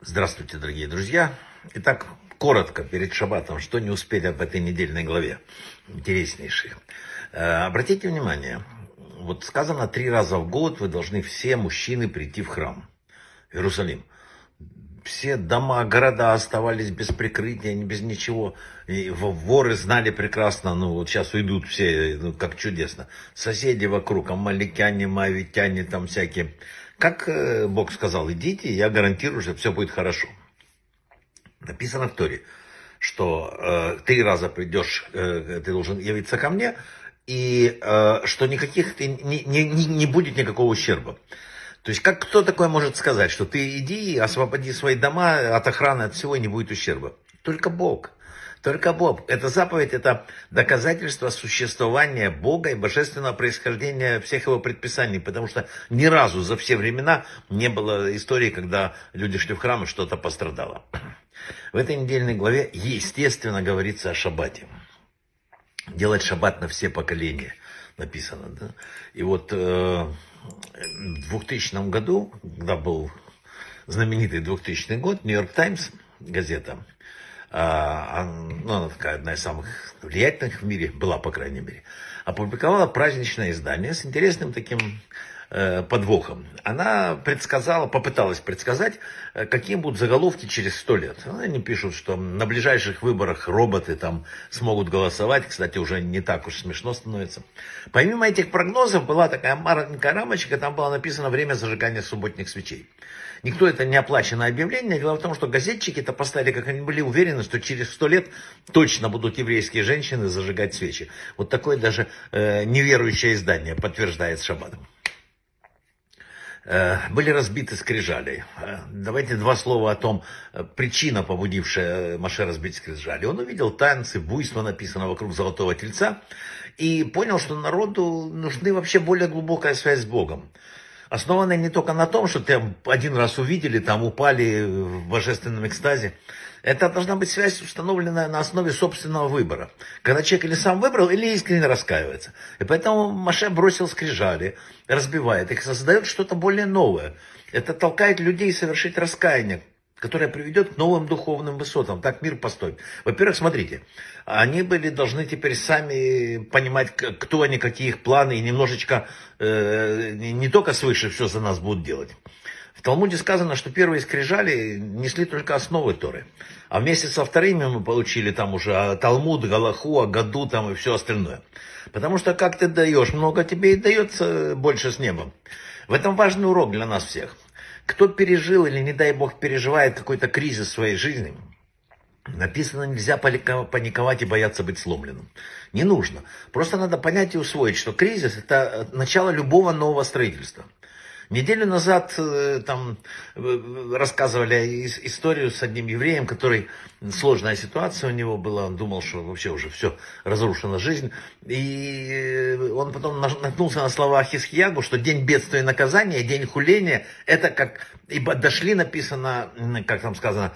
Здравствуйте, дорогие друзья. Итак, коротко перед шабатом, что не успели в этой недельной главе, интереснейшие. Э, обратите внимание, вот сказано три раза в год вы должны все мужчины прийти в храм, Иерусалим. Все дома, города оставались без прикрытия, без ничего. И воры знали прекрасно, ну вот сейчас уйдут все, ну, как чудесно. Соседи вокруг, амаликяне, мавитяне, там всякие. Как э, Бог сказал, идите, я гарантирую, что все будет хорошо. Написано в Торе, что э, три раза придешь, э, ты должен явиться ко мне, и э, что никаких, не, не, не будет никакого ущерба. То есть как кто такой может сказать, что ты иди, освободи свои дома от охраны, от всего, и не будет ущерба? Только Бог. Только Бог. Эта заповедь – это доказательство существования Бога и божественного происхождения всех его предписаний, потому что ни разу за все времена не было истории, когда люди шли в храм и что-то пострадало. В этой недельной главе, естественно, говорится о шаббате. Делать шаббат на все поколения написано. Да? И вот э, в 2000 году, когда был знаменитый 2000 год, Нью-Йорк Таймс, газета, а, ну, она такая одна из самых влиятельных в мире, была, по крайней мере, опубликовала праздничное издание с интересным таким Э, подвохом. Она предсказала, попыталась предсказать, э, какие будут заголовки через сто лет. Они пишут, что на ближайших выборах роботы там смогут голосовать. Кстати, уже не так уж смешно становится. Помимо этих прогнозов была такая маленькая рамочка, там было написано время зажигания субботних свечей. Никто это не оплаченное объявление. Дело в том, что газетчики это поставили, как они были уверены, что через сто лет точно будут еврейские женщины зажигать свечи. Вот такое даже э, неверующее издание подтверждает Шаббатом. Э, были разбиты скрижали. Э, давайте два слова о том, э, причина, побудившая Маше разбить скрижали. Он увидел танцы, буйство написано вокруг золотого тельца, и понял, что народу нужны вообще более глубокая связь с Богом основанная не только на том, что ты один раз увидели, там упали в божественном экстазе. Это должна быть связь, установленная на основе собственного выбора. Когда человек или сам выбрал, или искренне раскаивается. И поэтому Маше бросил скрижали, разбивает их, создает что-то более новое. Это толкает людей совершить раскаяние, которая приведет к новым духовным высотам. Так мир построен. Во-первых, смотрите, они были должны теперь сами понимать, кто они, какие их планы, и немножечко э, не только свыше все за нас будут делать. В Талмуде сказано, что первые скрижали несли только основы Торы. А вместе со вторыми мы получили там уже Талмуд, Галаху, Агаду там и все остальное. Потому что как ты даешь много, тебе и дается больше с неба. В этом важный урок для нас всех. Кто пережил или, не дай бог, переживает какой-то кризис в своей жизни, Написано, нельзя паниковать и бояться быть сломленным. Не нужно. Просто надо понять и усвоить, что кризис – это начало любого нового строительства. Неделю назад э, там э, рассказывали историю с одним евреем, который сложная ситуация у него была, он думал, что вообще уже все разрушена жизнь. И э, он потом наткнулся на слова Хисхиягу, что день бедствия и наказания, день хуления, это как, ибо дошли написано, как там сказано,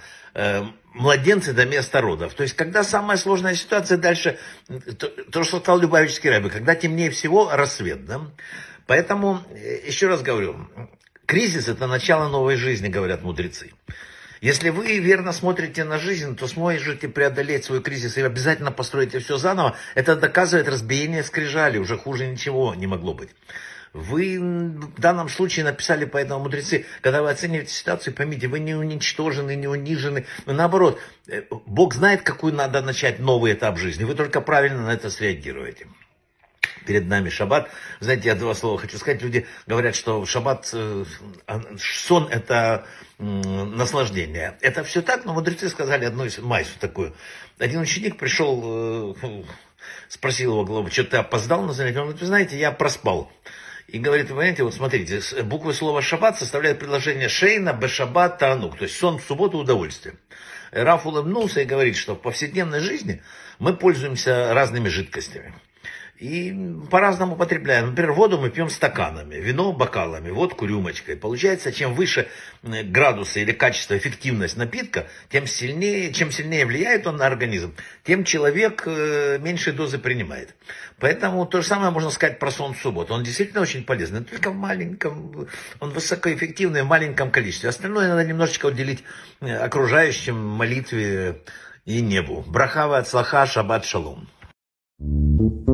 младенцы до места родов. То есть, когда самая сложная ситуация дальше, то, то что сказал Любавический Рэбе, когда темнее всего рассвет, да? Поэтому, э, еще раз говорю, кризис это начало новой жизни, говорят мудрецы. Если вы верно смотрите на жизнь, то сможете преодолеть свой кризис и обязательно построите все заново. Это доказывает разбиение скрижали, уже хуже ничего не могло быть. Вы в данном случае написали поэтому мудрецы, когда вы оцениваете ситуацию, поймите, вы не уничтожены, не унижены. Наоборот, э, Бог знает, какую надо начать новый этап жизни. Вы только правильно на это среагируете перед нами шаббат. Знаете, я два слова хочу сказать. Люди говорят, что шаббат, э, а, сон это наслаждение. Это все так, но мудрецы сказали одну из майсу такую. Один ученик пришел, э, спросил его главу, что ты опоздал на занятие? Он говорит, вы знаете, я проспал. И говорит, вы понимаете, вот смотрите, буквы слова шаббат составляют предложение шейна, бешаббат, танук, то есть сон в субботу удовольствие. Раф улыбнулся и говорит, что в повседневной жизни мы пользуемся разными жидкостями. И по-разному употребляем. Например, воду мы пьем стаканами, вино бокалами, водку рюмочкой. Получается, чем выше градусы или качество, эффективность напитка, тем сильнее, чем сильнее влияет он на организм, тем человек э, меньше дозы принимает. Поэтому то же самое можно сказать про сон в субботу. Он действительно очень полезный, только в маленьком, он высокоэффективный в маленьком количестве. Остальное надо немножечко уделить э, окружающим, молитве и небу. Брахава от слаха, шаббат шалом. Thank you.